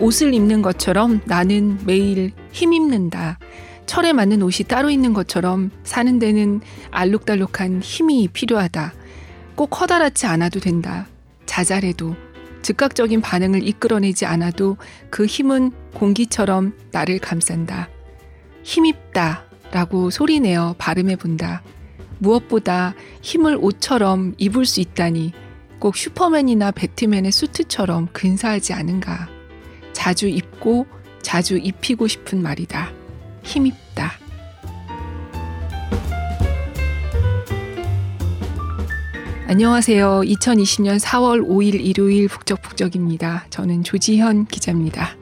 옷을 입는 것처럼 나는 매일 힘입는다. 철에 맞는 옷이 따로 있는 것처럼 사는 데는 알록달록한 힘이 필요하다. 꼭 커다랗지 않아도 된다. 자잘해도 즉각적인 반응을 이끌어내지 않아도 그 힘은 공기처럼 나를 감싼다. 힘입다 라고 소리내어 발음해 본다. 무엇보다 힘을 옷처럼 입을 수 있다니 꼭 슈퍼맨이나 배트맨의 수트처럼 근사하지 않은가. 자주 입고 자주 입히고 싶은 말이다. 힘입다. 안녕하세요. 2020년 4월 5일 일요일 북적북적입니다. 저는 조지현 기자입니다.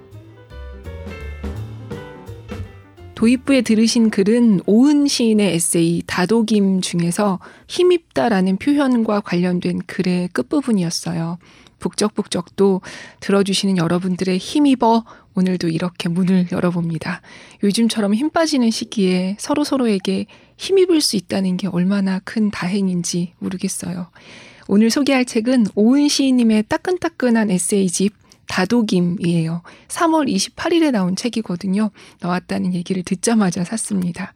도입부에 들으신 글은 오은 시인의 에세이 다독임 중에서 힘입다라는 표현과 관련된 글의 끝부분이었어요. 북적북적도 들어주시는 여러분들의 힘입어 오늘도 이렇게 문을 열어봅니다. 요즘처럼 힘 빠지는 시기에 서로서로에게 힘입을 수 있다는 게 얼마나 큰 다행인지 모르겠어요. 오늘 소개할 책은 오은 시인님의 따끈따끈한 에세이집 다독임이에요. 3월 28일에 나온 책이거든요. 나왔다는 얘기를 듣자마자 샀습니다.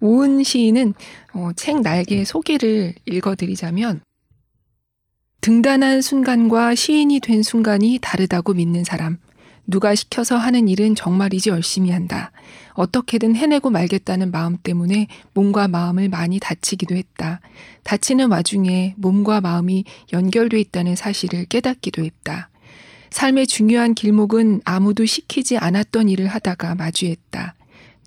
오은 시인은 어, 책 날개 소개를 읽어드리자면 등단한 순간과 시인이 된 순간이 다르다고 믿는 사람. 누가 시켜서 하는 일은 정말이지 열심히 한다. 어떻게든 해내고 말겠다는 마음 때문에 몸과 마음을 많이 다치기도 했다. 다치는 와중에 몸과 마음이 연결돼 있다는 사실을 깨닫기도 했다. 삶의 중요한 길목은 아무도 시키지 않았던 일을 하다가 마주했다.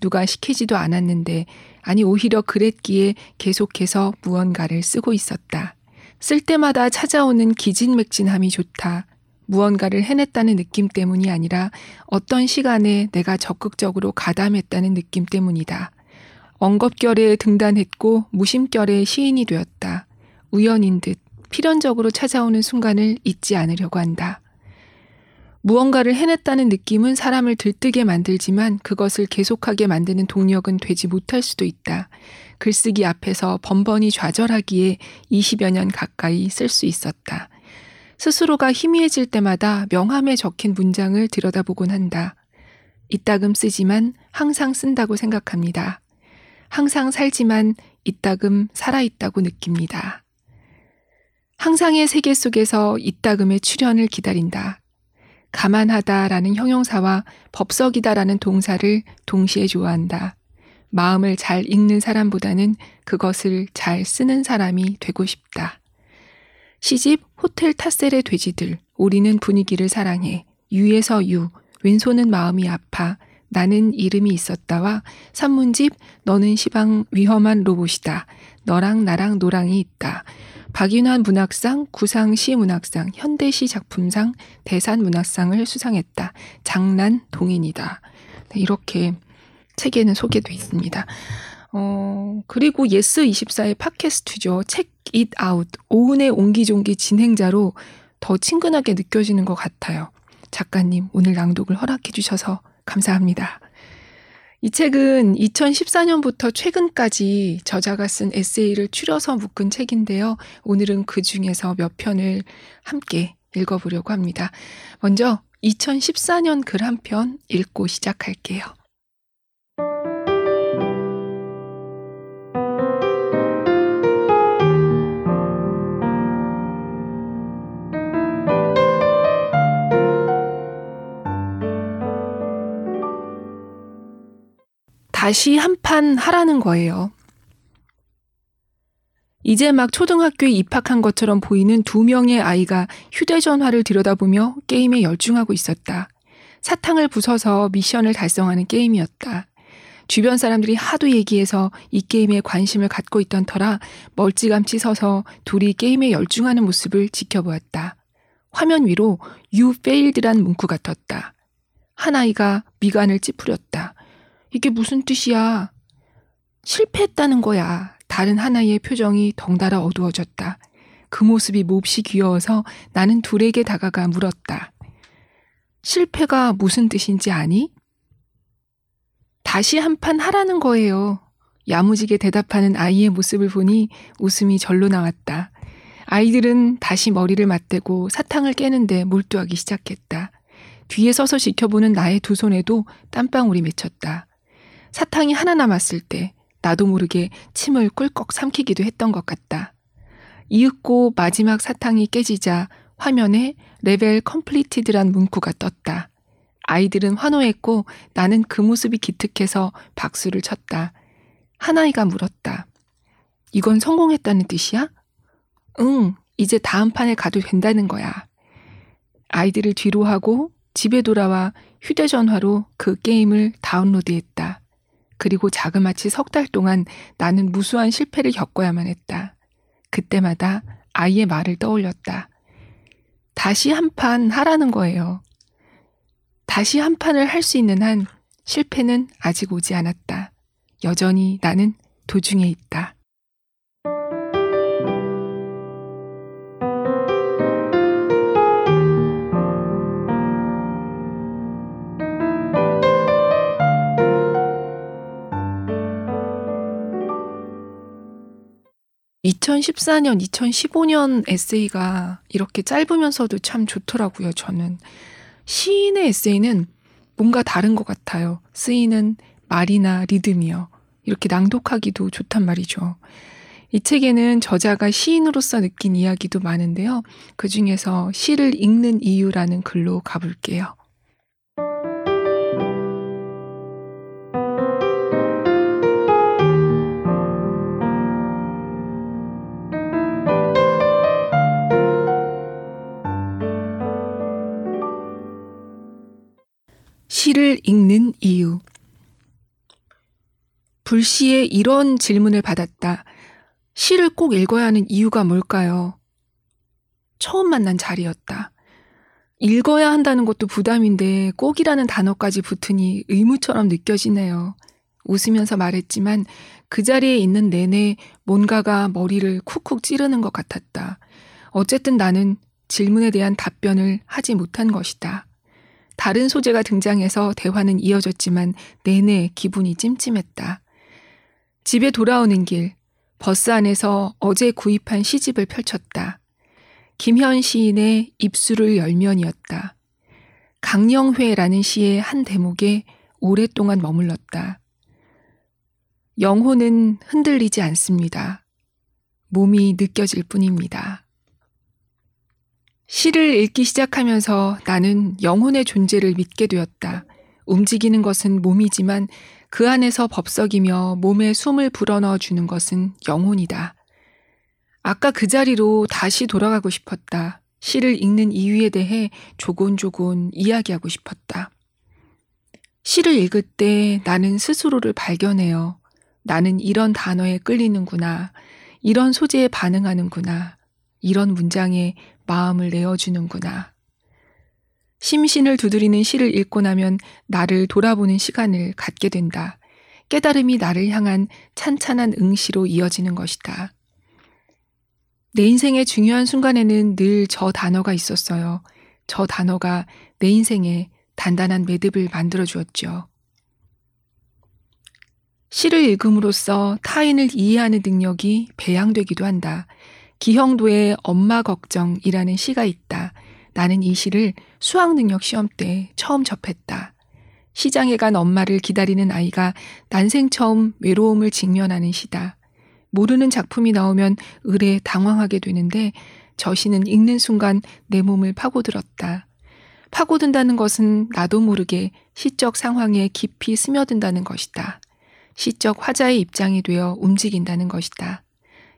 누가 시키지도 않았는데, 아니, 오히려 그랬기에 계속해서 무언가를 쓰고 있었다. 쓸 때마다 찾아오는 기진맥진함이 좋다. 무언가를 해냈다는 느낌 때문이 아니라 어떤 시간에 내가 적극적으로 가담했다는 느낌 때문이다. 엉겁결에 등단했고 무심결에 시인이 되었다. 우연인 듯 필연적으로 찾아오는 순간을 잊지 않으려고 한다. 무언가를 해냈다는 느낌은 사람을 들뜨게 만들지만 그것을 계속하게 만드는 동력은 되지 못할 수도 있다. 글쓰기 앞에서 번번이 좌절하기에 20여 년 가까이 쓸 수 있었다. 스스로가 희미해질 때마다 명함에 적힌 문장을 들여다보곤 한다. 이따금 쓰지만 항상 쓴다고 생각합니다. 항상 살지만 이따금 살아있다고 느낍니다. 항상의 세계 속에서 이따금의 출현을 기다린다. 가만하다라는 형용사와 법석이다라는 동사를 동시에 좋아한다. 마음을 잘 읽는 사람보다는 그것을 잘 쓰는 사람이 되고 싶다. 시집 호텔 타셀의 돼지들, 우리는 분위기를 사랑해. 유에서 유, 왼손은 마음이 아파. 나는 이름이 있었다와 산문집 너는 시방 위험한 로봇이다. 너랑 나랑 노랑이 있다. 박인환 문학상, 구상시 문학상, 현대시 작품상, 대산 문학상을 수상했다. 작란 동인이다. 네, 이렇게 책에는 소개되어 있습니다. 어, 그리고 예스24의 팟캐스트죠. 책읽아웃. 오은의 옹기종기 진행자로 더 친근하게 느껴지는 것 같아요. 작가님, 오늘 낭독을 허락해 주셔서 감사합니다. 이 책은 2014년부터 최근까지 저자가 쓴 에세이를 추려서 묶은 책인데요. 오늘은 그 중에서 몇 편을 함께 읽어보려고 합니다. 먼저 2014년 글 한 편 읽고 시작할게요. 다시 한 판 하라는 거예요. 이제 막 초등학교에 입학한 것처럼 보이는 두 명의 아이가 휴대전화를 들여다보며 게임에 열중하고 있었다. 사탕을 부숴서 미션을 달성하는 게임이었다. 주변 사람들이 하도 얘기해서 이 게임에 관심을 갖고 있던 터라 멀찌감치 서서 둘이 게임에 열중하는 모습을 지켜보았다. 화면 위로 You failed란 문구가 떴다. 한 아이가 미간을 찌푸렸다. 이게 무슨 뜻이야? 실패했다는 거야. 다른 하나의 표정이 덩달아 어두워졌다. 그 모습이 몹시 귀여워서 나는 둘에게 다가가 물었다. 실패가 무슨 뜻인지 아니? 다시 한 판 하라는 거예요. 야무지게 대답하는 아이의 모습을 보니 웃음이 절로 나왔다. 아이들은 다시 머리를 맞대고 사탕을 깨는데 몰두하기 시작했다. 뒤에 서서 지켜보는 나의 두 손에도 땀방울이 맺혔다. 사탕이 하나 남았을 때 나도 모르게 침을 꿀꺽 삼키기도 했던 것 같다. 이윽고 마지막 사탕이 깨지자 화면에 level completed란 문구가 떴다. 아이들은 환호했고 나는 그 모습이 기특해서 박수를 쳤다. 한 아이가 물었다. 이건 성공했다는 뜻이야? 응, 이제 다음 판에 가도 된다는 거야. 아이들을 뒤로 하고 집에 돌아와 휴대전화로 그 게임을 다운로드했다. 그리고 자그마치 석 달 동안 나는 무수한 실패를 겪어야만 했다. 그때마다 아이의 말을 떠올렸다. 다시 한 판 하라는 거예요. 다시 한 판을 할 수 있는 한 실패는 아직 오지 않았다. 여전히 나는 도중에 있다. 2014년, 2015년 에세이가 이렇게 짧으면서도 참 좋더라고요, 저는. 시인의 에세이는 뭔가 다른 것 같아요. 쓰이는 말이나 리듬이요. 이렇게 낭독하기도 좋단 말이죠. 이 책에는 저자가 시인으로서 느낀 이야기도 많은데요. 그 중에서 시를 읽는 이유라는 글로 가볼게요. 시를 읽는 이유. 불시에 이런 질문을 받았다. 시를 꼭 읽어야 하는 이유가 뭘까요? 처음 만난 자리였다. 읽어야 한다는 것도 부담인데 꼭이라는 단어까지 붙으니 의무처럼 느껴지네요. 웃으면서 말했지만 그 자리에 있는 내내 뭔가가 머리를 쿡쿡 찌르는 것 같았다. 어쨌든 나는 질문에 대한 답변을 하지 못한 것이다. 다른 소재가 등장해서 대화는 이어졌지만 내내 기분이 찜찜했다. 집에 돌아오는 길, 버스 안에서 어제 구입한 시집을 펼쳤다. 김현 시인의 입술을 열면이었다. 강영회라는 시의 한 대목에 오랫동안 머물렀다. 영혼은 흔들리지 않습니다. 몸이 느껴질 뿐입니다. 시를 읽기 시작하면서 나는 영혼의 존재를 믿게 되었다. 움직이는 것은 몸이지만 그 안에서 법석이며 몸에 숨을 불어넣어 주는 것은 영혼이다. 아까 그 자리로 다시 돌아가고 싶었다. 시를 읽는 이유에 대해 조곤조곤 이야기하고 싶었다. 시를 읽을 때 나는 스스로를 발견해요. 나는 이런 단어에 끌리는구나. 이런 소재에 반응하는구나. 이런 문장에 마음을 내어주는구나. 심신을 두드리는 시를 읽고 나면 나를 돌아보는 시간을 갖게 된다. 깨달음이 나를 향한 찬찬한 응시로 이어지는 것이다. 내 인생의 중요한 순간에는 늘 저 단어가 있었어요. 저 단어가 내 인생에 단단한 매듭을 만들어 주었죠. 시를 읽음으로써 타인을 이해하는 능력이 배양되기도 한다. 기형도의 엄마 걱정이라는 시가 있다. 나는 이 시를 수학 능력 시험 때 처음 접했다. 시장에 간 엄마를 기다리는 아이가 난생 처음 외로움을 직면하는 시다. 모르는 작품이 나오면 의뢰 당황하게 되는데 저 시는 읽는 순간 내 몸을 파고들었다. 파고든다는 것은 나도 모르게 시적 상황에 깊이 스며든다는 것이다. 시적 화자의 입장이 되어 움직인다는 것이다.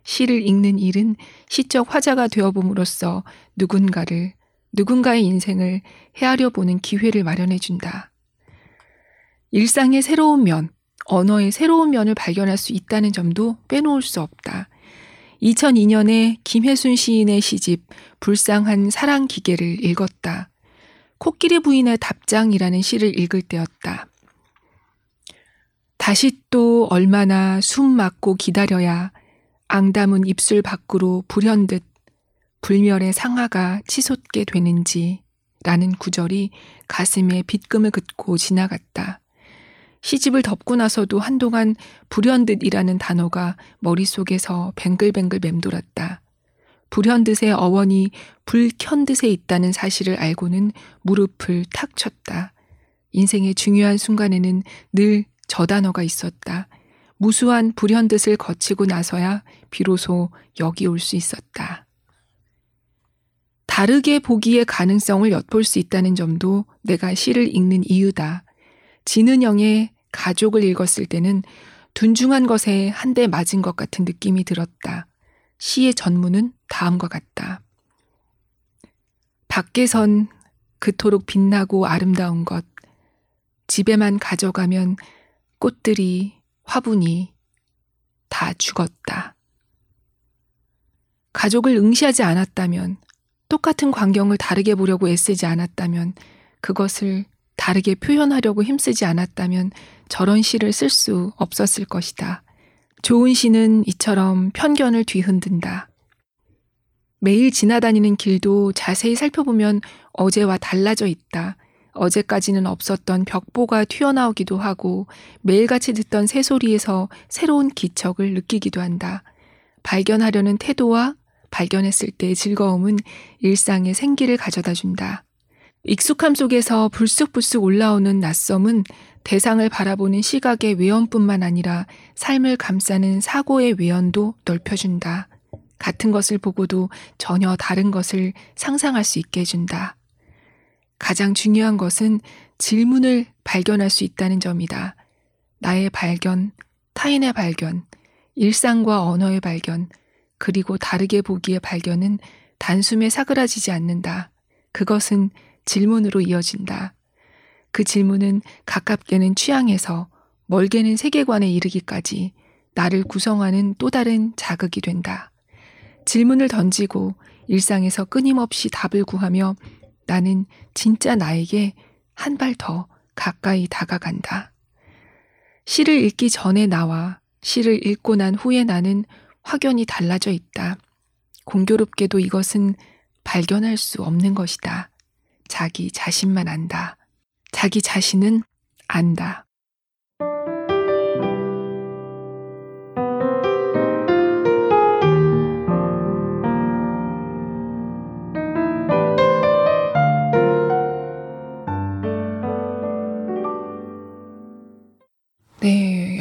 시를 읽는 일은 시적 화자가 되어봄으로써 누군가를, 누군가의 인생을 헤아려 보는 기회를 마련해 준다. 일상의 새로운 면, 언어의 새로운 면을 발견할 수 있다는 점도 빼놓을 수 없다. 2002년에 김혜순 시인의 시집 불쌍한 사랑 기계를 읽었다. 코끼리 부인의 답장이라는 시를 읽을 때였다. 다시 또 얼마나 숨 막고 기다려야 앙담은 입술 밖으로 불현듯 불멸의 상하가 치솟게 되는지 라는 구절이 가슴에 빗금을 긋고 지나갔다. 시집을 덮고 나서도 한동안 불현듯이라는 단어가 머릿속에서 뱅글뱅글 맴돌았다. 불현듯의 어원이 불켠듯에 있다는 사실을 알고는 무릎을 탁 쳤다. 인생의 중요한 순간에는 늘 저 단어가 있었다. 무수한 불현듯을 거치고 나서야 비로소 여기 올 수 있었다. 다르게 보기의 가능성을 엿볼 수 있다는 점도 내가 시를 읽는 이유다. 진은영의 가족을 읽었을 때는 둔중한 것에 한 대 맞은 것 같은 느낌이 들었다. 시의 전문은 다음과 같다. 밖에선 그토록 빛나고 아름다운 것, 집에만 가져가면 꽃들이, 화분이 다 죽었다. 가족을 응시하지 않았다면, 똑같은 광경을 다르게 보려고 애쓰지 않았다면, 그것을 다르게 표현하려고 힘쓰지 않았다면 저런 시를 쓸 수 없었을 것이다. 좋은 시는 이처럼 편견을 뒤흔든다. 매일 지나다니는 길도 자세히 살펴보면 어제와 달라져 있다. 어제까지는 없었던 벽보가 튀어나오기도 하고 매일같이 듣던 새소리에서 새로운 기척을 느끼기도 한다. 발견하려는 태도와 발견했을 때의 즐거움은 일상의 생기를 가져다 준다. 익숙함 속에서 불쑥불쑥 올라오는 낯섦은 대상을 바라보는 시각의 외연뿐만 아니라 삶을 감싸는 사고의 외연도 넓혀준다. 같은 것을 보고도 전혀 다른 것을 상상할 수 있게 해준다. 가장 중요한 것은 질문을 발견할 수 있다는 점이다. 나의 발견, 타인의 발견, 일상과 언어의 발견, 그리고 다르게 보기의 발견은 단숨에 사그라지지 않는다. 그것은 질문으로 이어진다. 그 질문은 가깝게는 취향에서 멀게는 세계관에 이르기까지 나를 구성하는 또 다른 자극이 된다. 질문을 던지고 일상에서 끊임없이 답을 구하며 나는 진짜 나에게 한 발 더 가까이 다가간다. 시를 읽기 전에 나와 시를 읽고 난 후에 나는 확연히 달라져 있다. 공교롭게도 이것은 발견할 수 없는 것이다. 자기 자신만 안다. 자기 자신은 안다.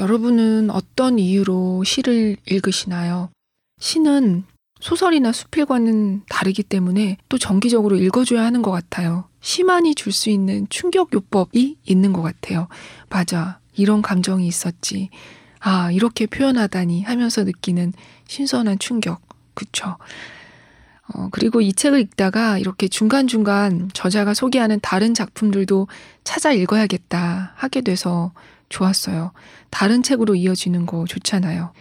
여러분은 어떤 이유로 시를 읽으시나요? 시는 소설이나 수필과는 다르기 때문에 또 정기적으로 읽어줘야 하는 것 같아요. 시만이 줄 수 있는 충격 요법이 있는 것 같아요. 맞아. 이런 감정이 있었지. 아, 이렇게 표현하다니 하면서 느끼는 신선한 충격. 그쵸. 어, 그리고 이 책을 읽다가 이렇게 중간중간 저자가 소개하는 다른 작품들도 찾아 읽어야겠다 하게 돼서 좋았어요. 다른 책으로 이어지는 거 좋잖아요.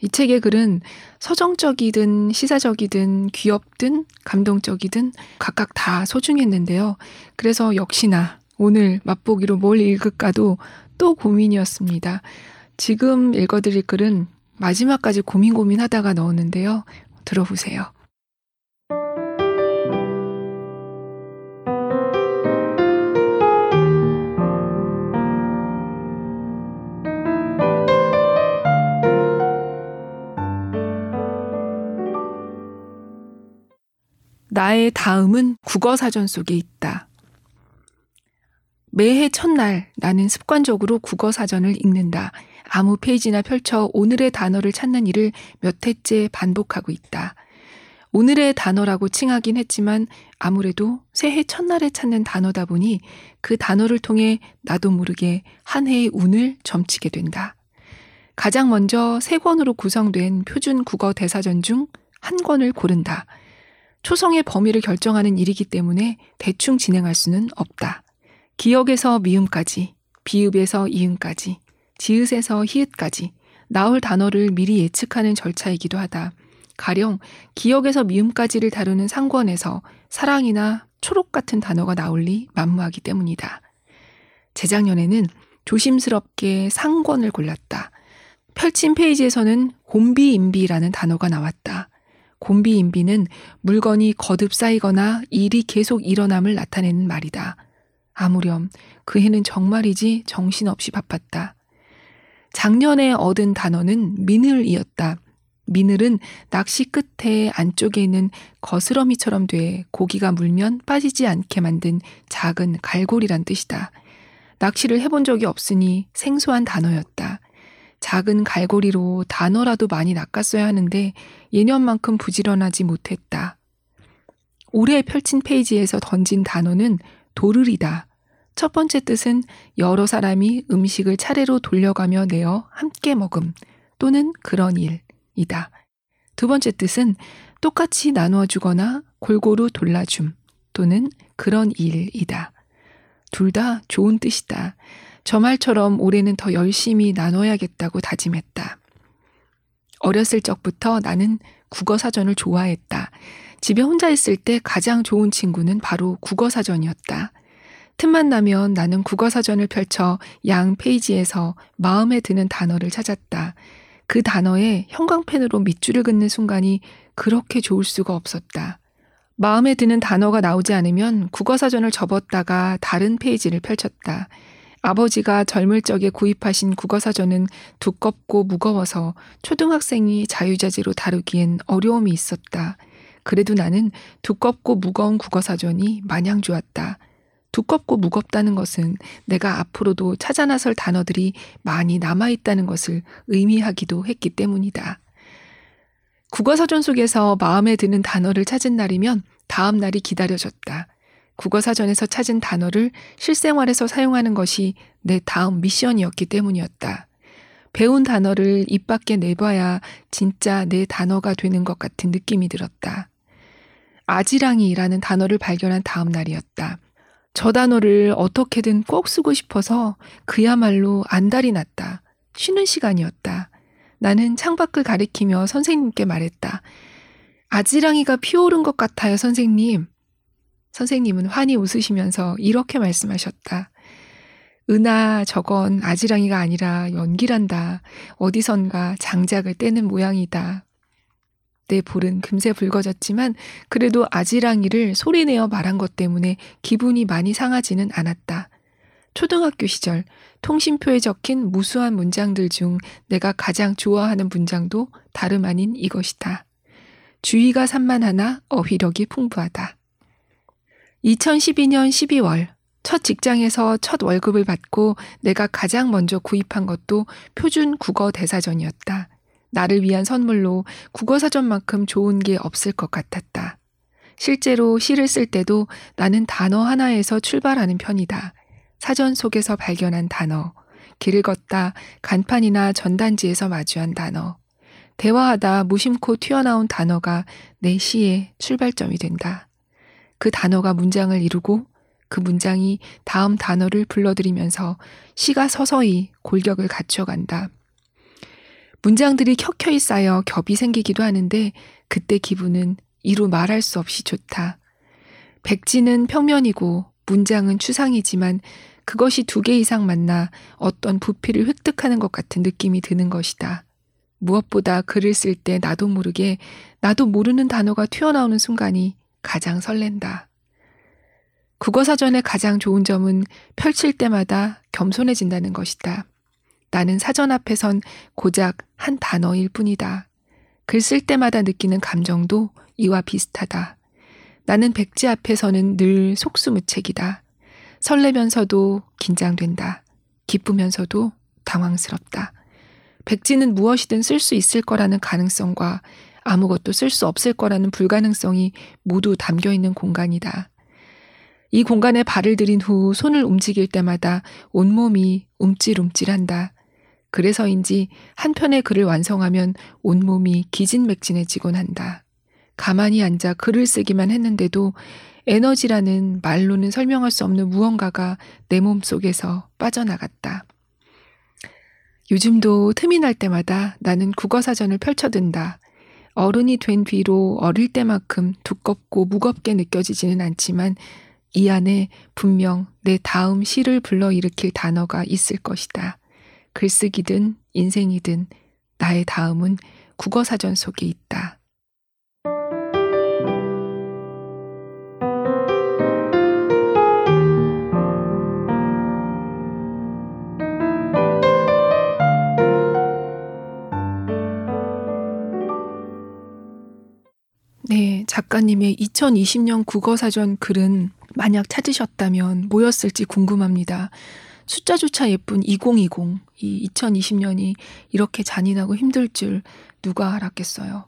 이 책의 글은 서정적이든 시사적이든 귀엽든 감동적이든 각각 다 소중했는데요. 그래서 역시나 오늘 맛보기로 뭘 읽을까도 또 고민이었습니다. 지금 읽어드릴 글은 마지막까지 고민 고민하다가 넣었는데요. 들어보세요. 나의 다음은 국어 사전 속에 있다. 매해 첫날 나는 습관적으로 국어 사전을 읽는다. 아무 페이지나 펼쳐 오늘의 단어를 찾는 일을 몇 해째 반복하고 있다. 오늘의 단어라고 칭하긴 했지만 아무래도 새해 첫날에 찾는 단어다 보니 그 단어를 통해 나도 모르게 한 해의 운을 점치게 된다. 가장 먼저 세 권으로 구성된 표준 국어 대사전 중 한 권을 고른다. 초성의 범위를 결정하는 일이기 때문에 대충 진행할 수는 없다. 기억에서 미음까지, 비읍에서 이음까지, 지읒에서 히읗까지 나올 단어를 미리 예측하는 절차이기도 하다. 가령 기억에서 미음까지를 다루는 상권에서 사랑이나 초록 같은 단어가 나올 리 만무하기 때문이다. 재작년에는 조심스럽게 상권을 골랐다. 펼친 페이지에서는 곰비임비라는 단어가 나왔다. 곤비인비는 물건이 거듭 쌓이거나 일이 계속 일어남을 나타내는 말이다. 아무렴 그 해는 정말이지 정신없이 바빴다. 작년에 얻은 단어는 미늘이었다. 미늘은 낚시 끝에 안쪽에 있는 거스러미처럼 돼 고기가 물면 빠지지 않게 만든 작은 갈고리란 뜻이다. 낚시를 해본 적이 없으니 생소한 단어였다. 작은 갈고리로 단어라도 많이 낚았어야 하는데 예년만큼 부지런하지 못했다. 올해 펼친 페이지에서 던진 단어는 도르리다. 첫 번째 뜻은 여러 사람이 음식을 차례로 돌려가며 내어 함께 먹음 또는 그런 일이다. 두 번째 뜻은 똑같이 나누어 주거나 골고루 돌라줌 또는 그런 일이다. 둘 다 좋은 뜻이다. 저 말처럼 올해는 더 열심히 나눠야겠다고 다짐했다. 어렸을 적부터 나는 국어 사전을 좋아했다. 집에 혼자 있을 때 가장 좋은 친구는 바로 국어 사전이었다. 틈만 나면 나는 국어 사전을 펼쳐 양 페이지에서 마음에 드는 단어를 찾았다. 그 단어에 형광펜으로 밑줄을 긋는 순간이 그렇게 좋을 수가 없었다. 마음에 드는 단어가 나오지 않으면 국어 사전을 접었다가 다른 페이지를 펼쳤다. 아버지가 젊을 적에 구입하신 국어사전은 두껍고 무거워서 초등학생이 자유자재로 다루기엔 어려움이 있었다. 그래도 나는 두껍고 무거운 국어사전이 마냥 좋았다. 두껍고 무겁다는 것은 내가 앞으로도 찾아 나설 단어들이 많이 남아있다는 것을 의미하기도 했기 때문이다. 국어사전 속에서 마음에 드는 단어를 찾은 날이면 다음 날이 기다려졌다. 국어사전에서 찾은 단어를 실생활에서 사용하는 것이 내 다음 미션이었기 때문이었다. 배운 단어를 입 밖에 내봐야 진짜 내 단어가 되는 것 같은 느낌이 들었다. 아지랑이라는 단어를 발견한 다음 날이었다. 저 단어를 어떻게든 꼭 쓰고 싶어서 그야말로 안달이 났다. 쉬는 시간이었다. 나는 창밖을 가리키며 선생님께 말했다. 아지랑이가 피어오른 것 같아요, 선생님. 선생님은 환히 웃으시면서 이렇게 말씀하셨다. 은하, 저건 아지랑이가 아니라 연기란다. 어디선가 장작을 떼는 모양이다. 내 볼은 금세 붉어졌지만 그래도 아지랑이를 소리내어 말한 것 때문에 기분이 많이 상하지는 않았다. 초등학교 시절 통신표에 적힌 무수한 문장들 중 내가 가장 좋아하는 문장도 다름 아닌 이것이다. 주의가 산만하나 어휘력이 풍부하다. 2012년 12월 첫 직장에서 첫 월급을 받고 내가 가장 먼저 구입한 것도 표준 국어 대사전이었다. 나를 위한 선물로 국어 사전만큼 좋은 게 없을 것 같았다. 실제로 시를 쓸 때도 나는 단어 하나에서 출발하는 편이다. 사전 속에서 발견한 단어, 길을 걷다 간판이나 전단지에서 마주한 단어, 대화하다 무심코 튀어나온 단어가 내 시의 출발점이 된다. 그 단어가 문장을 이루고 그 문장이 다음 단어를 불러들이면서 시가 서서히 골격을 갖춰간다. 문장들이 켜켜이 쌓여 겹이 생기기도 하는데 그때 기분은 이루 말할 수 없이 좋다. 백지는 평면이고 문장은 추상이지만 그것이 두 개 이상 만나 어떤 부피를 획득하는 것 같은 느낌이 드는 것이다. 무엇보다 글을 쓸 때 나도 모르게 나도 모르는 단어가 튀어나오는 순간이 가장 설렌다. 국어사전의 가장 좋은 점은 펼칠 때마다 겸손해진다는 것이다. 나는 사전 앞에선 고작 한 단어일 뿐이다. 글 쓸 때마다 느끼는 감정도 이와 비슷하다. 나는 백지 앞에서는 늘 속수무책이다. 설레면서도 긴장된다. 기쁘면서도 당황스럽다. 백지는 무엇이든 쓸 수 있을 거라는 가능성과 아무것도 쓸 수 없을 거라는 불가능성이 모두 담겨 있는 공간이다. 이 공간에 발을 들인 후 손을 움직일 때마다 온몸이 움찔움찔한다. 그래서인지 한 편의 글을 완성하면 온몸이 기진맥진해지곤 한다. 가만히 앉아 글을 쓰기만 했는데도 에너지라는 말로는 설명할 수 없는 무언가가 내 몸 속에서 빠져나갔다. 요즘도 틈이 날 때마다 나는 국어사전을 펼쳐든다. 어른이 된 뒤로 어릴 때만큼 두껍고 무겁게 느껴지지는 않지만 이 안에 분명 내 다음 시를 불러일으킬 단어가 있을 것이다. 글쓰기든 인생이든 나의 다음은 국어사전 속에 있다. 작가님의 2020년 국어사전 글은 만약 찾으셨다면 뭐였을지 궁금합니다. 숫자조차 예쁜 2020, 이 2020년이 이렇게 잔인하고 힘들 줄 누가 알았겠어요.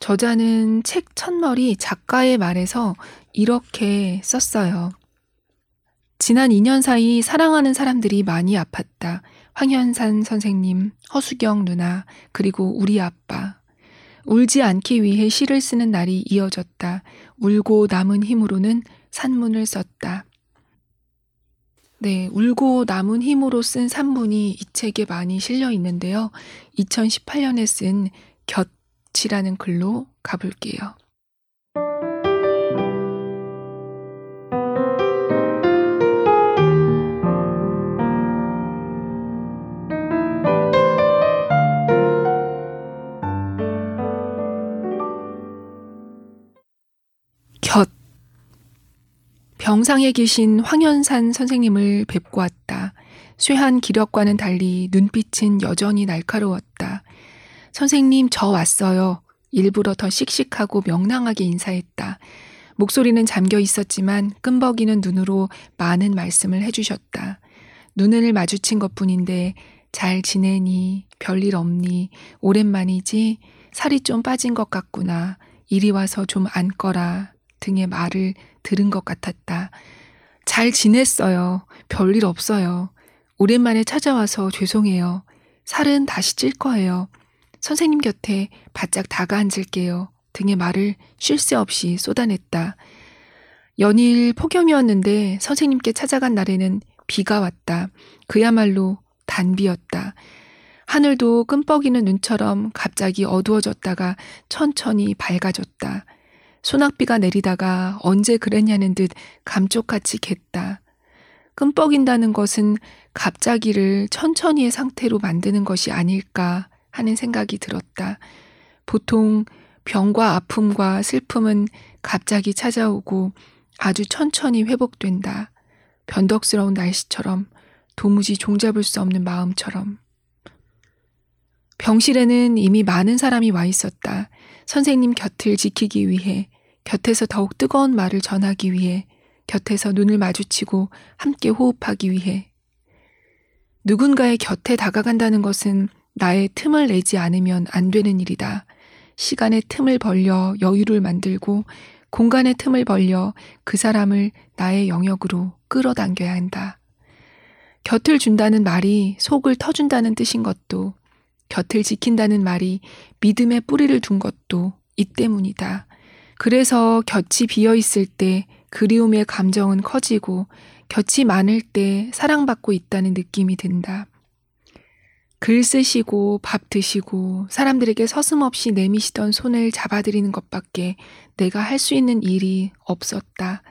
저자는 책 첫머리 작가의 말에서 이렇게 썼어요. 지난 2년 사이 사랑하는 사람들이 많이 아팠다. 황현산 선생님, 허수경 누나, 그리고 우리 아빠. 울지 않기 위해 시를 쓰는 날이 이어졌다. 울고 남은 힘으로는 산문을 썼다. 네, 울고 남은 힘으로 쓴 산문이 이 책에 많이 실려 있는데요. 2018년에 쓴 곁이라는 글로 가볼게요. 병상에 계신 황현산 선생님을 뵙고 왔다. 쇠한 기력과는 달리 눈빛은 여전히 날카로웠다. 선생님, 저 왔어요. 일부러 더 씩씩하고 명랑하게 인사했다. 목소리는 잠겨 있었지만 끔벅이는 눈으로 많은 말씀을 해주셨다. 눈을 마주친 것 뿐인데 잘 지내니? 별일 없니? 오랜만이지? 살이 좀 빠진 것 같구나. 이리 와서 좀 앉거라. 등의 말을 들은 것 같았다. 잘 지냈어요. 별일 없어요. 오랜만에 찾아와서 죄송해요. 살은 다시 찔 거예요. 선생님 곁에 바짝 다가앉을게요. 등의 말을 쉴 새 없이 쏟아냈다. 연일 폭염이었는데 선생님께 찾아간 날에는 비가 왔다. 그야말로 단비였다. 하늘도 끔뻑이는 눈처럼 갑자기 어두워졌다가 천천히 밝아졌다. 소낙비가 내리다가 언제 그랬냐는 듯 감쪽같이 겠다. 끔뻑인다는 것은 갑자기를 천천히의 상태로 만드는 것이 아닐까 하는 생각이 들었다. 보통 병과 아픔과 슬픔은 갑자기 찾아오고 아주 천천히 회복된다. 변덕스러운 날씨처럼 도무지 종잡을 수 없는 마음처럼. 병실에는 이미 많은 사람이 와 있었다. 선생님 곁을 지키기 위해, 곁에서 더욱 뜨거운 말을 전하기 위해, 곁에서 눈을 마주치고 함께 호흡하기 위해. 누군가의 곁에 다가간다는 것은 나의 틈을 내지 않으면 안 되는 일이다. 시간의 틈을 벌려 여유를 만들고 공간의 틈을 벌려 그 사람을 나의 영역으로 끌어당겨야 한다. 곁을 준다는 말이 속을 터준다는 뜻인 것도 곁을 지킨다는 말이 믿음의 뿌리를 둔 것도 이 때문이다. 그래서 곁이 비어 있을 때 그리움의 감정은 커지고 곁이 많을 때 사랑받고 있다는 느낌이 든다. 글 쓰시고 밥 드시고 사람들에게 서슴없이 내미시던 손을 잡아드리는 것밖에 내가 할 수 있는 일이 없었다.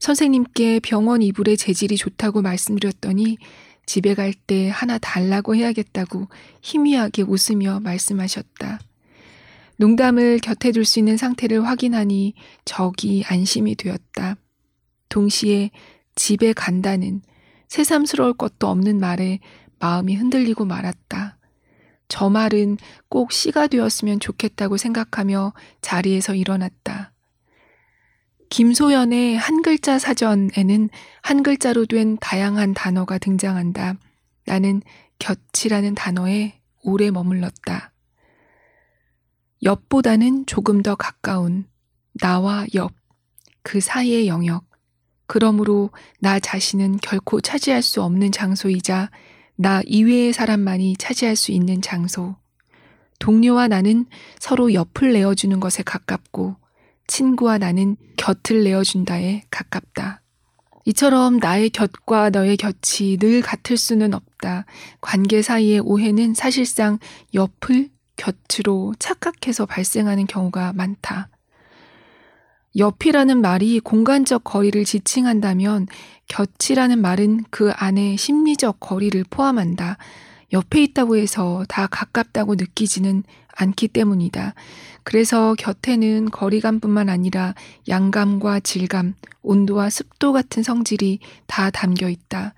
선생님께 병원 이불의 재질이 좋다고 말씀드렸더니 집에 갈 때 하나 달라고 해야겠다고 희미하게 웃으며 말씀하셨다. 농담을 곁에 둘 수 있는 상태를 확인하니 적이 안심이 되었다. 동시에 집에 간다는 새삼스러울 것도 없는 말에 마음이 흔들리고 말았다. 저 말은 꼭 시가 되었으면 좋겠다고 생각하며 자리에서 일어났다. 김소연의 한 글자 사전에는 한 글자로 된 다양한 단어가 등장한다. 나는 곁이라는 단어에 오래 머물렀다. 옆보다는 조금 더 가까운 나와 옆, 그 사이의 영역. 그러므로 나 자신은 결코 차지할 수 없는 장소이자 나 이외의 사람만이 차지할 수 있는 장소. 동료와 나는 서로 옆을 내어주는 것에 가깝고 친구와 나는 곁을 내어준다에 가깝다. 이처럼 나의 곁과 너의 곁이 늘 같을 수는 없다. 관계 사이의 오해는 사실상 옆을 곁으로 착각해서 발생하는 경우가 많다. 옆이라는 말이 공간적 거리를 지칭한다면 곁이라는 말은 그 안에 심리적 거리를 포함한다. 옆에 있다고 해서 다 가깝다고 느끼지는 않기 때문이다. 그래서 곁에는 거리감뿐만 아니라 양감과 질감, 온도와 습도 같은 성질이 다 담겨 있다.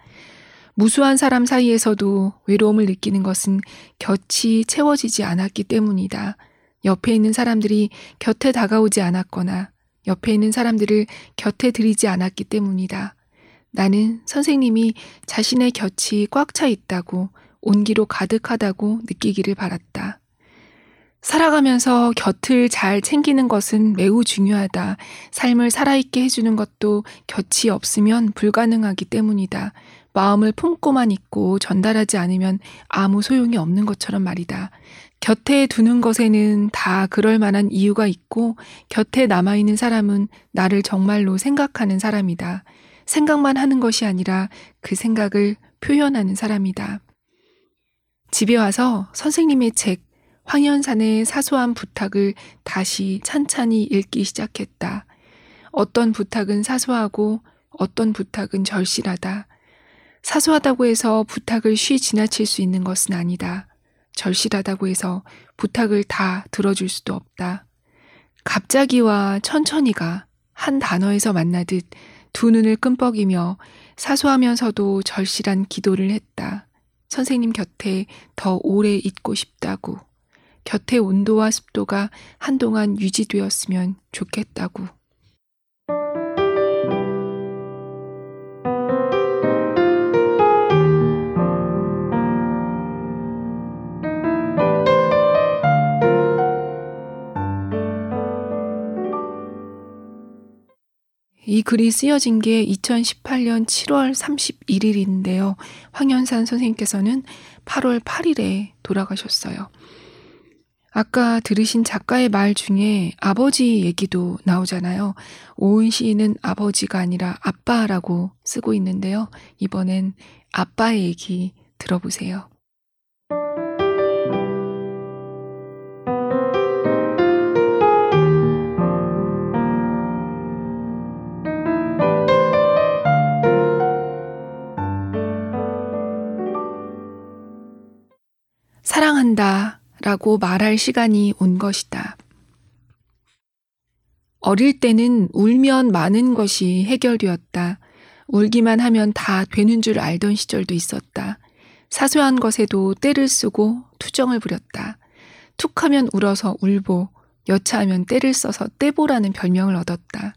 무수한 사람 사이에서도 외로움을 느끼는 것은 곁이 채워지지 않았기 때문이다. 옆에 있는 사람들이 곁에 다가오지 않았거나 옆에 있는 사람들을 곁에 들이지 않았기 때문이다. 나는 선생님이 자신의 곁이 꽉 차 있다고 온기로 가득하다고 느끼기를 바랐다. 살아가면서 곁을 잘 챙기는 것은 매우 중요하다. 삶을 살아있게 해주는 것도 곁이 없으면 불가능하기 때문이다. 마음을 품고만 있고 전달하지 않으면 아무 소용이 없는 것처럼 말이다. 곁에 두는 것에는 다 그럴 만한 이유가 있고 곁에 남아있는 사람은 나를 정말로 생각하는 사람이다. 생각만 하는 것이 아니라 그 생각을 표현하는 사람이다. 집에 와서 선생님의 책, 황현산의 사소한 부탁을 다시 찬찬히 읽기 시작했다. 어떤 부탁은 사소하고 어떤 부탁은 절실하다. 사소하다고 해서 부탁을 쉬 지나칠 수 있는 것은 아니다. 절실하다고 해서 부탁을 다 들어줄 수도 없다. 갑자기와 천천히가 한 단어에서 만나듯 두 눈을 끔뻑이며 사소하면서도 절실한 기도를 했다. 선생님 곁에 더 오래 있고 싶다고. 곁의 온도와 습도가 한동안 유지되었으면 좋겠다고. 이 글이 쓰여진 게 2018년 7월 31일인데요. 황현산 선생님께서는 8월 8일에 돌아가셨어요. 아까 들으신 작가의 말 중에 아버지 얘기도 나오잖아요. 오은 시인은 아버지가 아니라 아빠라고 쓰고 있는데요. 이번엔 아빠의 얘기 들어보세요. 사랑한다 라고 말할 시간이 온 것이다. 어릴 때는 울면 많은 것이 해결되었다. 울기만 하면 다 되는 줄 알던 시절도 있었다. 사소한 것에도 때를 쓰고 투정을 부렸다. 툭 하면 울어서 울보, 여차하면 때를 써서 떼보라는 별명을 얻었다.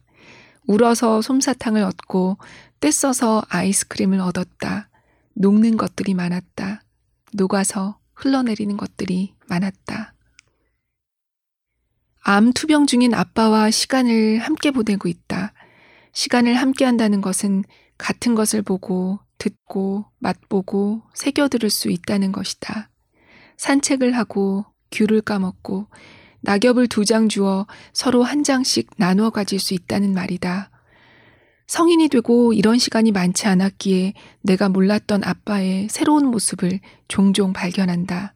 울어서 솜사탕을 얻고 때 써서 아이스크림을 얻었다. 녹는 것들이 많았다. 녹아서 흘러내리는 것들이 많았다. 암 투병 중인 아빠와 시간을 함께 보내고 있다. 시간을 함께 한다는 것은 같은 것을 보고 듣고 맛보고 새겨들을 수 있다는 것이다. 산책을 하고 귤을 까먹고 낙엽을 두 장 주어 서로 한 장씩 나누어 가질 수 있다는 말이다. 성인이 되고 이런 시간이 많지 않았기에 내가 몰랐던 아빠의 새로운 모습을 종종 발견한다.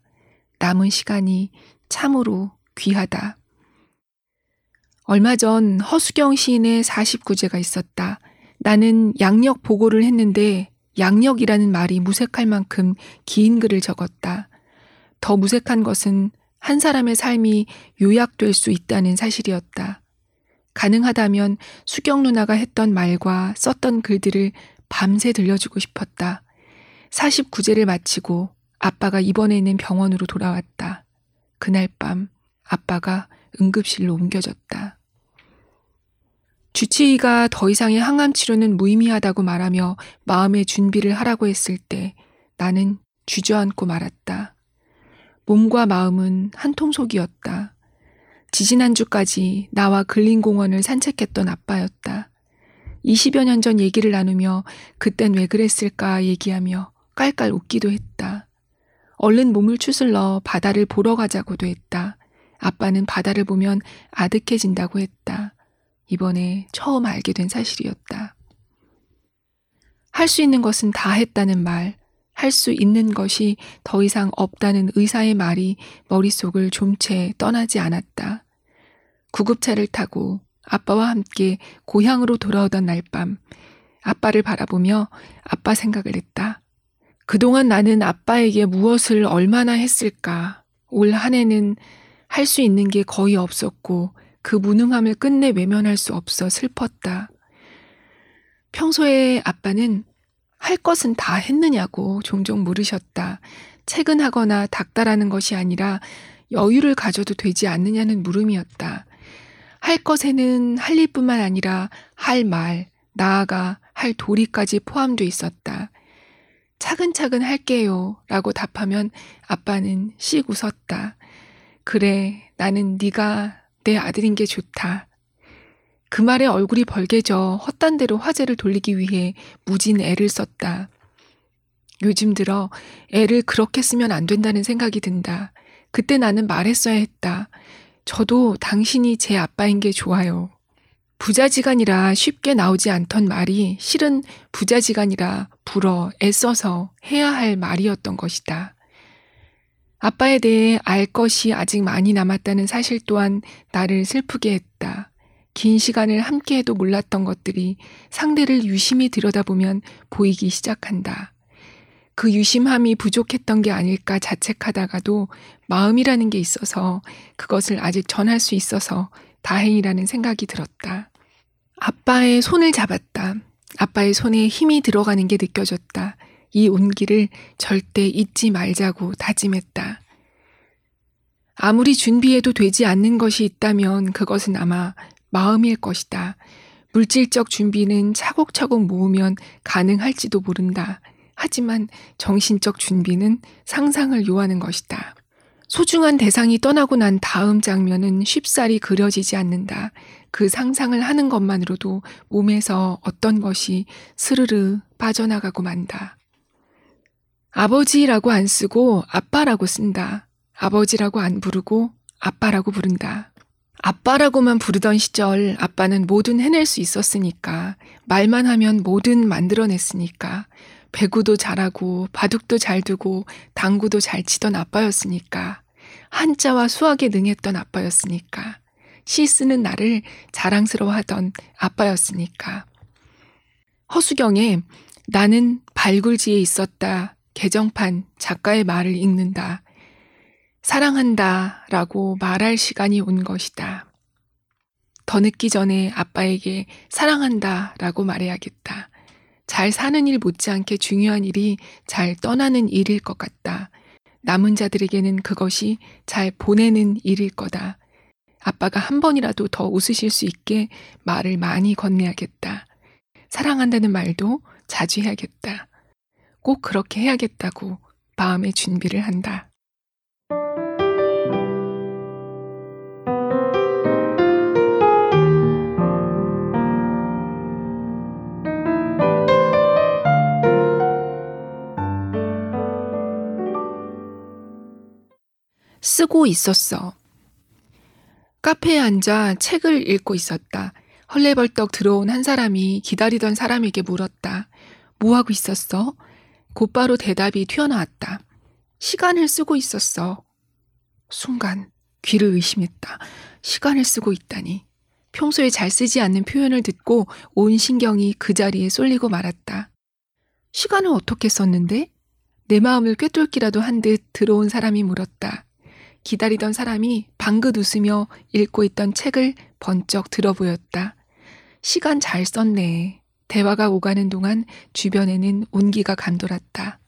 남은 시간이 참으로 귀하다. 얼마 전 허수경 시인의 49제가 있었다. 나는 양력 보고를 했는데 양력이라는 말이 무색할 만큼 긴 글을 적었다. 더 무색한 것은 한 사람의 삶이 요약될 수 있다는 사실이었다. 가능하다면 수경 누나가 했던 말과 썼던 글들을 밤새 들려주고 싶었다. 49제를 마치고 아빠가 입원해 있는 병원으로 돌아왔다. 그날 밤 아빠가 응급실로 옮겨졌다. 주치의가 더 이상의 항암 치료는 무의미하다고 말하며 마음의 준비를 하라고 했을 때 나는 주저앉고 말았다. 몸과 마음은 한 통속이었다. 지지난주까지 나와 근린공원을 산책했던 아빠였다. 20여 년 전 얘기를 나누며 그땐 왜 그랬을까 얘기하며 깔깔 웃기도 했다. 얼른 몸을 추슬러 바다를 보러 가자고도 했다. 아빠는 바다를 보면 아득해진다고 했다. 이번에 처음 알게 된 사실이었다. 할 수 있는 것은 다 했다는 말, 할 수 있는 것이 더 이상 없다는 의사의 말이 머릿속을 좀 채 떠나지 않았다. 구급차를 타고 아빠와 함께 고향으로 돌아오던 날 밤, 아빠를 바라보며 아빠 생각을 했다. 그동안 나는 아빠에게 무엇을 얼마나 했을까. 올 한 해는 할 수 있는 게 거의 없었고 그 무능함을 끝내 외면할 수 없어 슬펐다. 평소에 아빠는 할 것은 다 했느냐고 종종 물으셨다. 퇴근하거나 닥달하는 것이 아니라 여유를 가져도 되지 않느냐는 물음이었다. 할 것에는 할 일뿐만 아니라 할 말, 나아가 할 도리까지 포함돼 있었다. 차근차근 할게요. 라고 답하면 아빠는 씩 웃었다. 그래, 나는 네가 내 아들인 게 좋다. 그 말에 얼굴이 벌개져 헛단 대로 화제를 돌리기 위해 무진 애를 썼다. 요즘 들어 애를 그렇게 쓰면 안 된다는 생각이 든다. 그때 나는 말했어야 했다. 저도 당신이 제 아빠인 게 좋아요. 부자지간이라 쉽게 나오지 않던 말이 실은 부자지간이라 불어 애써서 해야 할 말이었던 것이다. 아빠에 대해 알 것이 아직 많이 남았다는 사실 또한 나를 슬프게 했다. 긴 시간을 함께해도 몰랐던 것들이 상대를 유심히 들여다보면 보이기 시작한다. 그 유심함이 부족했던 게 아닐까 자책하다가도 마음이라는 게 있어서 그것을 아직 전할 수 있어서 다행이라는 생각이 들었다. 아빠의 손을 잡았다. 아빠의 손에 힘이 들어가는 게 느껴졌다. 이 온기를 절대 잊지 말자고 다짐했다. 아무리 준비해도 되지 않는 것이 있다면 그것은 아마 마음일 것이다. 물질적 준비는 차곡차곡 모으면 가능할지도 모른다. 하지만 정신적 준비는 상상을 요하는 것이다. 소중한 대상이 떠나고 난 다음 장면은 쉽사리 그려지지 않는다. 그 상상을 하는 것만으로도 몸에서 어떤 것이 스르르 빠져나가고 만다. 아버지라고 안 쓰고 아빠라고 쓴다. 아버지라고 안 부르고 아빠라고 부른다. 아빠라고만 부르던 시절 아빠는 뭐든 해낼 수 있었으니까 말만 하면 뭐든 만들어냈으니까 배구도 잘하고 바둑도 잘 두고 당구도 잘 치던 아빠였으니까 한자와 수학에 능했던 아빠였으니까 시 쓰는 나를 자랑스러워하던 아빠였으니까. 허수경에 나는 발굴지에 있었다 개정판 작가의 말을 읽는다 사랑한다 라고 말할 시간이 온 것이다. 더 늦기 전에 아빠에게 사랑한다 라고 말해야겠다. 잘 사는 일 못지않게 중요한 일이 잘 떠나는 일일 것 같다. 남은 자들에게는 그것이 잘 보내는 일일 거다. 아빠가 한 번이라도 더 웃으실 수 있게 말을 많이 건네야겠다. 사랑한다는 말도 자주 해야겠다. 꼭 그렇게 해야겠다고 마음의 준비를 한다. 쓰고 있었어. 카페에 앉아 책을 읽고 있었다. 헐레벌떡 들어온 한 사람이 기다리던 사람에게 물었다. 뭐 하고 있었어? 곧바로 대답이 튀어나왔다. 시간을 쓰고 있었어. 순간 귀를 의심했다. 시간을 쓰고 있다니. 평소에 잘 쓰지 않는 표현을 듣고 온 신경이 그 자리에 쏠리고 말았다. 시간을 어떻게 썼는데? 내 마음을 꿰뚫기라도 한 듯 들어온 사람이 물었다. 기다리던 사람이 방긋 웃으며 읽고 있던 책을 번쩍 들어보였다. 시간 잘 썼네. 대화가 오가는 동안 주변에는 온기가 감돌았다.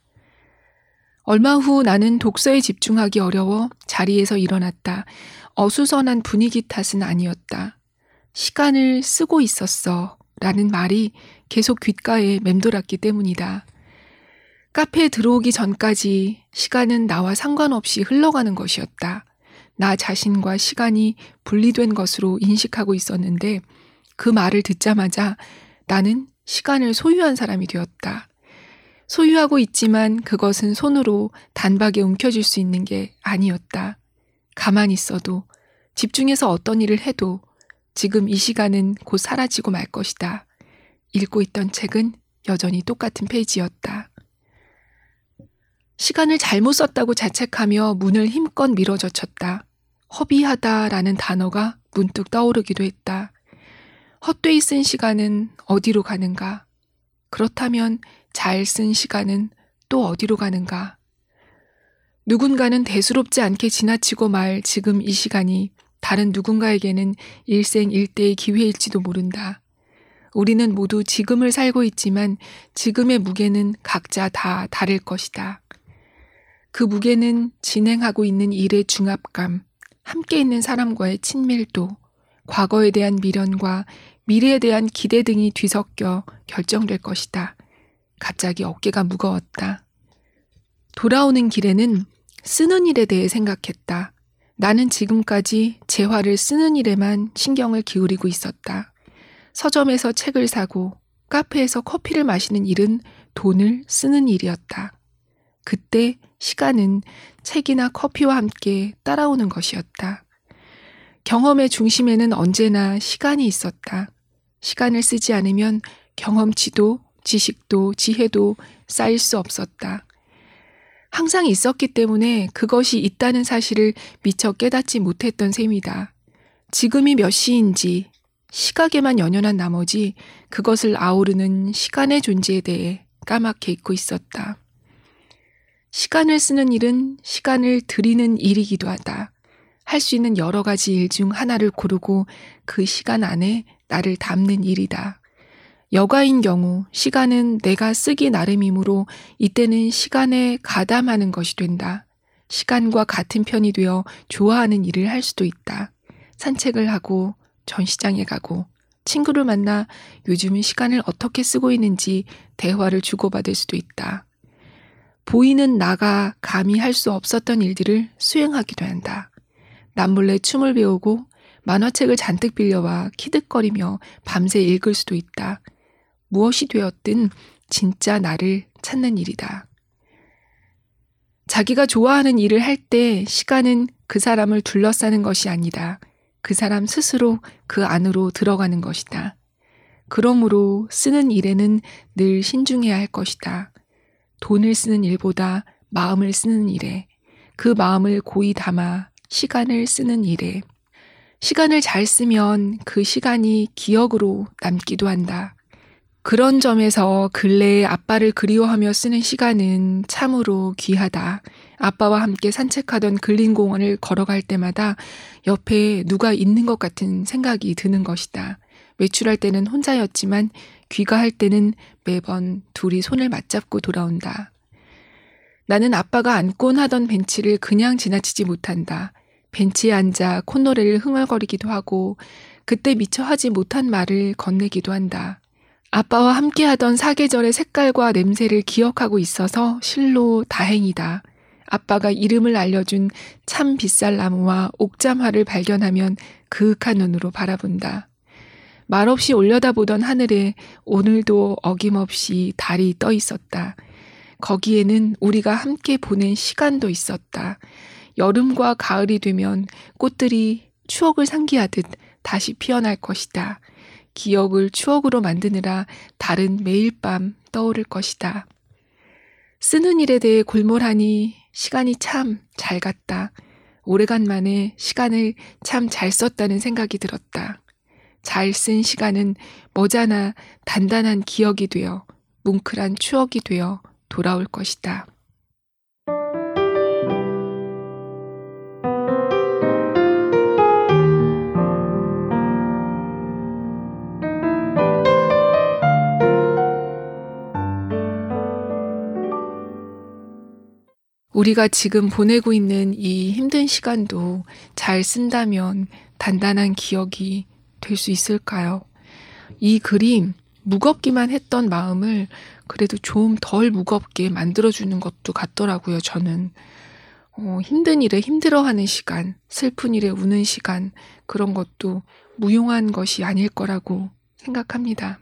얼마 후 나는 독서에 집중하기 어려워 자리에서 일어났다. 어수선한 분위기 탓은 아니었다. 시간을 쓰고 있었어. 라는 말이 계속 귓가에 맴돌았기 때문이다. 카페에 들어오기 전까지 시간은 나와 상관없이 흘러가는 것이었다. 나 자신과 시간이 분리된 것으로 인식하고 있었는데 그 말을 듣자마자 나는 시간을 소유한 사람이 되었다. 소유하고 있지만 그것은 손으로 단박에 움켜쥘 수 있는 게 아니었다. 가만히 있어도 집중해서 어떤 일을 해도 지금 이 시간은 곧 사라지고 말 것이다. 읽고 있던 책은 여전히 똑같은 페이지였다. 시간을 잘못 썼다고 자책하며 문을 힘껏 밀어젖혔다. 허비하다라는 단어가 문득 떠오르기도 했다. 헛되이 쓴 시간은 어디로 가는가? 그렇다면 잘 쓴 시간은 또 어디로 가는가? 누군가는 대수롭지 않게 지나치고 말 지금 이 시간이 다른 누군가에게는 일생일대의 기회일지도 모른다. 우리는 모두 지금을 살고 있지만 지금의 무게는 각자 다 다를 것이다. 그 무게는 진행하고 있는 일의 중압감, 함께 있는 사람과의 친밀도, 과거에 대한 미련과 미래에 대한 기대 등이 뒤섞여 결정될 것이다. 갑자기 어깨가 무거웠다. 돌아오는 길에는 쓰는 일에 대해 생각했다. 나는 지금까지 재화를 쓰는 일에만 신경을 기울이고 있었다. 서점에서 책을 사고 카페에서 커피를 마시는 일은 돈을 쓰는 일이었다. 그때 시간은 책이나 커피와 함께 따라오는 것이었다. 경험의 중심에는 언제나 시간이 있었다. 시간을 쓰지 않으면 경험치도 지식도 지혜도 쌓일 수 없었다. 항상 있었기 때문에 그것이 있다는 사실을 미처 깨닫지 못했던 셈이다. 지금이 몇 시인지 시각에만 연연한 나머지 그것을 아우르는 시간의 존재에 대해 까맣게 잊고 있었다. 시간을 쓰는 일은 시간을 들이는 일이기도 하다. 할 수 있는 여러 가지 일 중 하나를 고르고 그 시간 안에 나를 담는 일이다. 여가인 경우 시간은 내가 쓰기 나름이므로 이때는 시간에 가담하는 것이 된다. 시간과 같은 편이 되어 좋아하는 일을 할 수도 있다. 산책을 하고 전시장에 가고 친구를 만나 요즘은 시간을 어떻게 쓰고 있는지 대화를 주고받을 수도 있다. 보이는 나가 감히 할 수 없었던 일들을 수행하기도 한다. 남몰래 춤을 배우고 만화책을 잔뜩 빌려와 키득거리며 밤새 읽을 수도 있다. 무엇이 되었든 진짜 나를 찾는 일이다. 자기가 좋아하는 일을 할 때 시간은 그 사람을 둘러싸는 것이 아니다. 그 사람 스스로 그 안으로 들어가는 것이다. 그러므로 쓰는 일에는 늘 신중해야 할 것이다. 돈을 쓰는 일보다 마음을 쓰는 일에 그 마음을 고이 담아 시간을 쓰는 일에 시간을 잘 쓰면 그 시간이 기억으로 남기도 한다. 그런 점에서 근래에 아빠를 그리워하며 쓰는 시간은 참으로 귀하다. 아빠와 함께 산책하던 근린공원을 걸어갈 때마다 옆에 누가 있는 것 같은 생각이 드는 것이다. 외출할 때는 혼자였지만 귀가할 때는 매번 둘이 손을 맞잡고 돌아온다. 나는 아빠가 앉곤 하던 벤치를 그냥 지나치지 못한다. 벤치에 앉아 콧노래를 흥얼거리기도 하고 그때 미처 하지 못한 말을 건네기도 한다. 아빠와 함께 하던 사계절의 색깔과 냄새를 기억하고 있어서 실로 다행이다. 아빠가 이름을 알려준 참 빗살 나무와 옥잠화를 발견하면 그윽한 눈으로 바라본다. 말없이 올려다보던 하늘에 오늘도 어김없이 달이 떠 있었다. 거기에는 우리가 함께 보낸 시간도 있었다. 여름과 가을이 되면 꽃들이 추억을 상기하듯 다시 피어날 것이다. 기억을 추억으로 만드느라 달은 매일 밤 떠오를 것이다. 쓰는 일에 대해 골몰하니 시간이 참 잘 갔다. 오래간만에 시간을 참 잘 썼다는 생각이 들었다. 잘 쓴 시간은 머자나 단단한 기억이 되어 뭉클한 추억이 되어 돌아올 것이다. 우리가 지금 보내고 있는 이 힘든 시간도 잘 쓴다면 단단한 기억이 될 수 있을까요? 이 그림, 무겁기만 했던 마음을 그래도 좀 덜 무겁게 만들어주는 것도 같더라고요, 저는. 어, 힘든 일에 힘들어하는 시간, 슬픈 일에 우는 시간, 그런 것도 무용한 것이 아닐 거라고 생각합니다.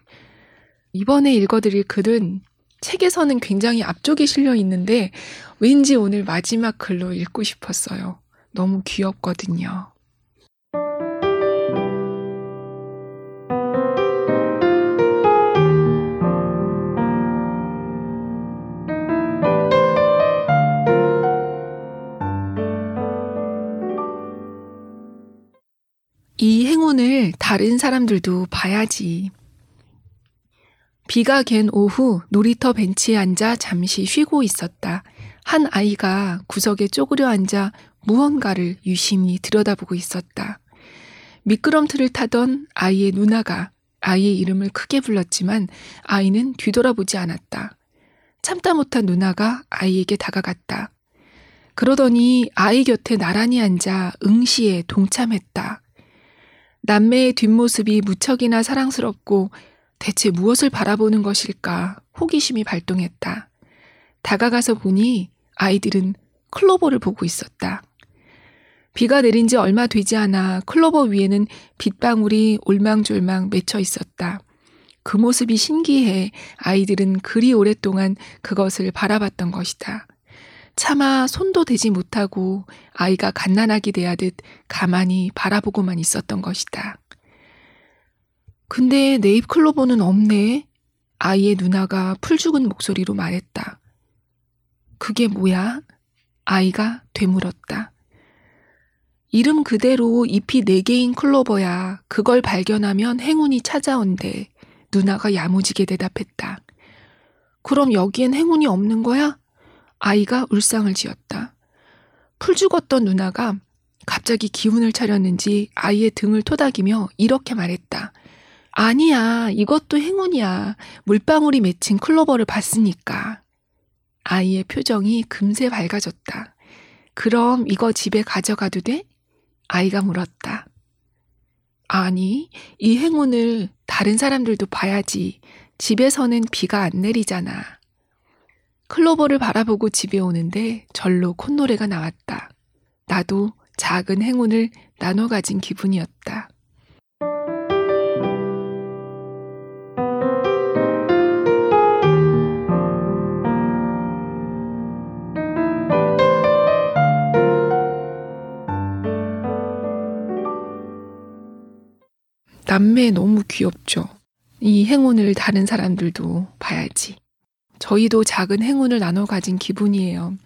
이번에 읽어드릴 글은 책에서는 굉장히 앞쪽에 실려 있는데 왠지 오늘 마지막 글로 읽고 싶었어요. 너무 귀엽거든요. 이 행운을 다른 사람들도 봐야지. 비가 갠 오후 놀이터 벤치에 앉아 잠시 쉬고 있었다. 한 아이가 구석에 쪼그려 앉아 무언가를 유심히 들여다보고 있었다. 미끄럼틀을 타던 아이의 누나가 아이의 이름을 크게 불렀지만 아이는 뒤돌아보지 않았다. 참다 못한 누나가 아이에게 다가갔다. 그러더니 아이 곁에 나란히 앉아 응시에 동참했다. 남매의 뒷모습이 무척이나 사랑스럽고 대체 무엇을 바라보는 것일까 호기심이 발동했다. 다가가서 보니 아이들은 클로버를 보고 있었다. 비가 내린 지 얼마 되지 않아 클로버 위에는 빗방울이 올망졸망 맺혀 있었다. 그 모습이 신기해 아이들은 그리 오랫동안 그것을 바라봤던 것이다. 차마 손도 대지 못하고 아이가 갓난아기 대하듯 가만히 바라보고만 있었던 것이다. 근데 네잎 클로버는 없네. 아이의 누나가 풀 죽은 목소리로 말했다. 그게 뭐야? 아이가 되물었다. 이름 그대로 잎이 네 개인 클로버야. 그걸 발견하면 행운이 찾아온대. 누나가 야무지게 대답했다. 그럼 여기엔 행운이 없는 거야? 아이가 울상을 지었다. 풀 죽었던 누나가 갑자기 기운을 차렸는지 아이의 등을 토닥이며 이렇게 말했다. 아니야, 이것도 행운이야. 물방울이 맺힌 클로버를 봤으니까. 아이의 표정이 금세 밝아졌다. 그럼 이거 집에 가져가도 돼? 아이가 물었다. 아니, 이 행운을 다른 사람들도 봐야지. 집에서는 비가 안 내리잖아. 클로버를 바라보고 집에 오는데 절로 콧노래가 나왔다. 나도 작은 행운을 나눠 가진 기분이었다. 남매 너무 귀엽죠. 이 행운을 다른 사람들도 봐야지. 저희도 작은 행운을 나눠 가진 기분이에요.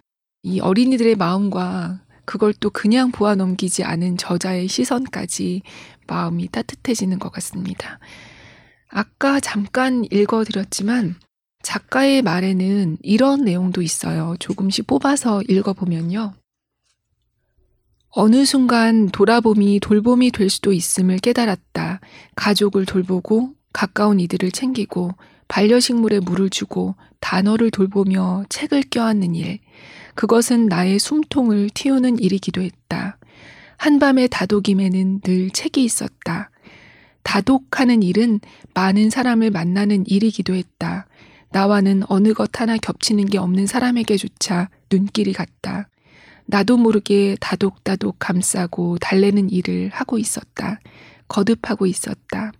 이 어린이들의 마음과 그걸 또 그냥 보아 넘기지 않은 저자의 시선까지 마음이 따뜻해지는 것 같습니다. 아까 잠깐 읽어드렸지만 작가의 말에는 이런 내용도 있어요. 조금씩 뽑아서 읽어보면요. 어느 순간 돌아봄이 돌봄이 될 수도 있음을 깨달았다. 가족을 돌보고 가까운 이들을 챙기고 반려식물에 물을 주고 단어를 돌보며 책을 껴안는 일. 그것은 나의 숨통을 틔우는 일이기도 했다. 한밤의 다독임에는 늘 책이 있었다. 다독하는 일은 많은 사람을 만나는 일이기도 했다. 나와는 어느 것 하나 겹치는 게 없는 사람에게조차 눈길이 갔다. 나도 모르게 다독다독 감싸고 달래는 일을 하고 있었다. 거듭하고 있었다.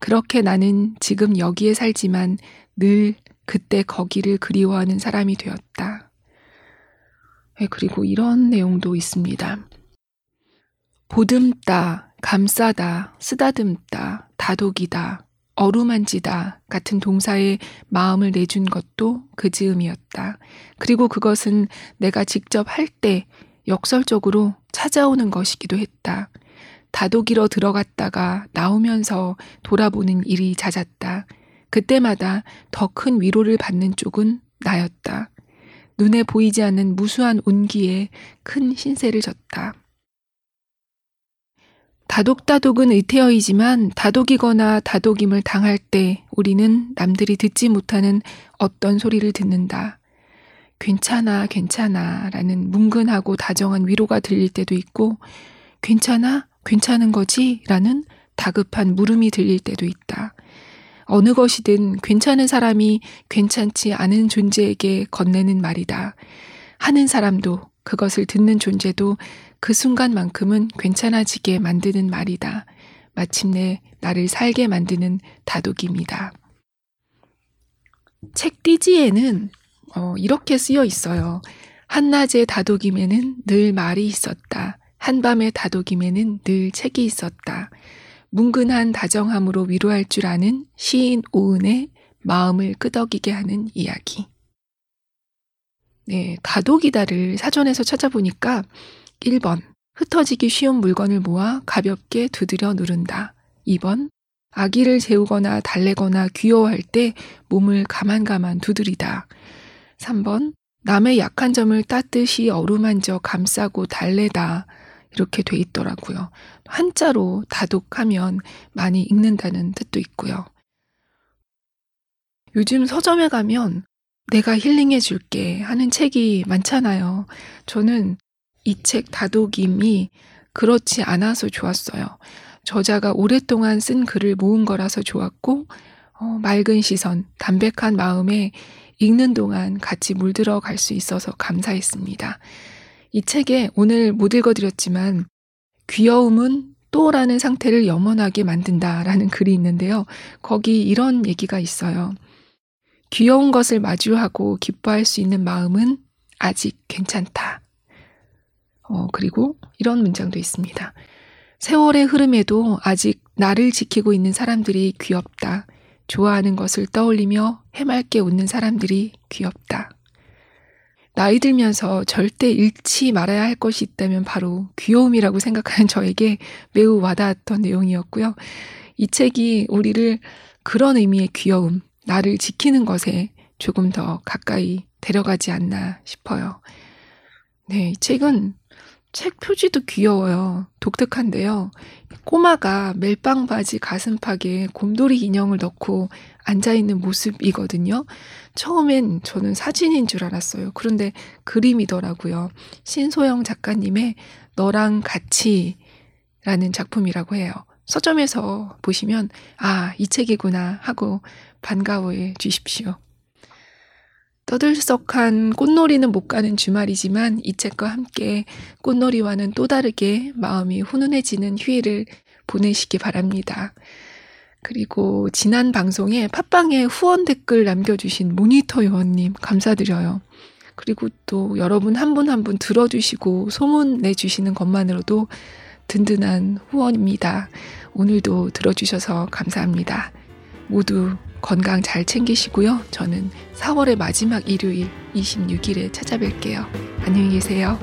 그렇게 나는 지금 여기에 살지만 늘 그때 거기를 그리워하는 사람이 되었다. 네, 그리고 이런 내용도 있습니다. 보듬다, 감싸다, 쓰다듬다, 다독이다, 어루만지다 같은 동사에 마음을 내준 것도 그 즈음이었다. 그리고 그것은 내가 직접 할 때 역설적으로 찾아오는 것이기도 했다. 다독이러 들어갔다가 나오면서 돌아보는 일이 잦았다. 그때마다 더 큰 위로를 받는 쪽은 나였다. 눈에 보이지 않는 무수한 온기에 큰 신세를 졌다. 다독다독은 의태어이지만 다독이거나 다독임을 당할 때 우리는 남들이 듣지 못하는 어떤 소리를 듣는다. 괜찮아, 괜찮아 라는 뭉근하고 다정한 위로가 들릴 때도 있고, 괜찮아, 괜찮은 거지? 라는 다급한 물음이 들릴 때도 있다. 어느 것이든 괜찮은 사람이 괜찮지 않은 존재에게 건네는 말이다. 하는 사람도 그것을 듣는 존재도 그 순간만큼은 괜찮아지게 만드는 말이다. 마침내 나를 살게 만드는 다독입니다. 책 띠지에는 어, 이렇게 쓰여 있어요. 한낮의 다독임에는 늘 말이 있었다. 한밤의 다독임에는 늘 책이 있었다. 뭉근한 다정함으로 위로할 줄 아는 시인 오은의 마음을 끄덕이게 하는 이야기. 네, 다독이다를 사전에서 찾아보니까 1번 흩어지기 쉬운 물건을 모아 가볍게 두드려 누른다. 2번 아기를 재우거나 달래거나 귀여워할 때 몸을 가만가만 두드리다. 3번 남의 약한 점을 따뜻이 어루만져 감싸고 달래다. 이렇게 돼 있더라고요. 한자로 다독하면 많이 읽는다는 뜻도 있고요. 요즘 서점에 가면 내가 힐링해 줄게 하는 책이 많잖아요. 저는 이 책 다독임이 그렇지 않아서 좋았어요. 저자가 오랫동안 쓴 글을 모은 거라서 좋았고, 어, 맑은 시선, 담백한 마음에 읽는 동안 같이 물들어 갈 수 있어서 감사했습니다. 이 책에 오늘 못 읽어드렸지만, 귀여움은 또라는 상태를 염원하게 만든다라는 글이 있는데요. 거기 이런 얘기가 있어요. 귀여운 것을 마주하고 기뻐할 수 있는 마음은 아직 괜찮다. 어, 그리고 이런 문장도 있습니다. 세월의 흐름에도 아직 나를 지키고 있는 사람들이 귀엽다. 좋아하는 것을 떠올리며 해맑게 웃는 사람들이 귀엽다. 나이 들면서 절대 잃지 말아야 할 것이 있다면 바로 귀여움이라고 생각하는 저에게 매우 와닿았던 내용이었고요. 이 책이 우리를 그런 의미의 귀여움, 나를 지키는 것에 조금 더 가까이 데려가지 않나 싶어요. 네, 이 책은 책 표지도 귀여워요. 독특한데요. 꼬마가 멜빵 바지 가슴팍에 곰돌이 인형을 넣고 앉아있는 모습이거든요. 처음엔 저는 사진인 줄 알았어요. 그런데 그림이더라고요. 신소영 작가님의 너랑 같이 라는 작품이라고 해요. 서점에서 보시면, 아, 이 책이구나 하고 반가워해 주십시오. 떠들썩한 꽃놀이는 못 가는 주말이지만 이 책과 함께 꽃놀이와는 또 다르게 마음이 훈훈해지는 휴일을 보내시기 바랍니다. 그리고 지난 방송에 팟빵에 후원 댓글 남겨주신 모니터 요원님 감사드려요. 그리고 또 여러분 한 분 한분 들어주시고 소문 내주시는 것만으로도 든든한 후원입니다. 오늘도 들어주셔서 감사합니다. 모두 건강 잘 챙기시고요. 저는 4월의 마지막 일요일 26일에 찾아뵐게요. 안녕히 계세요.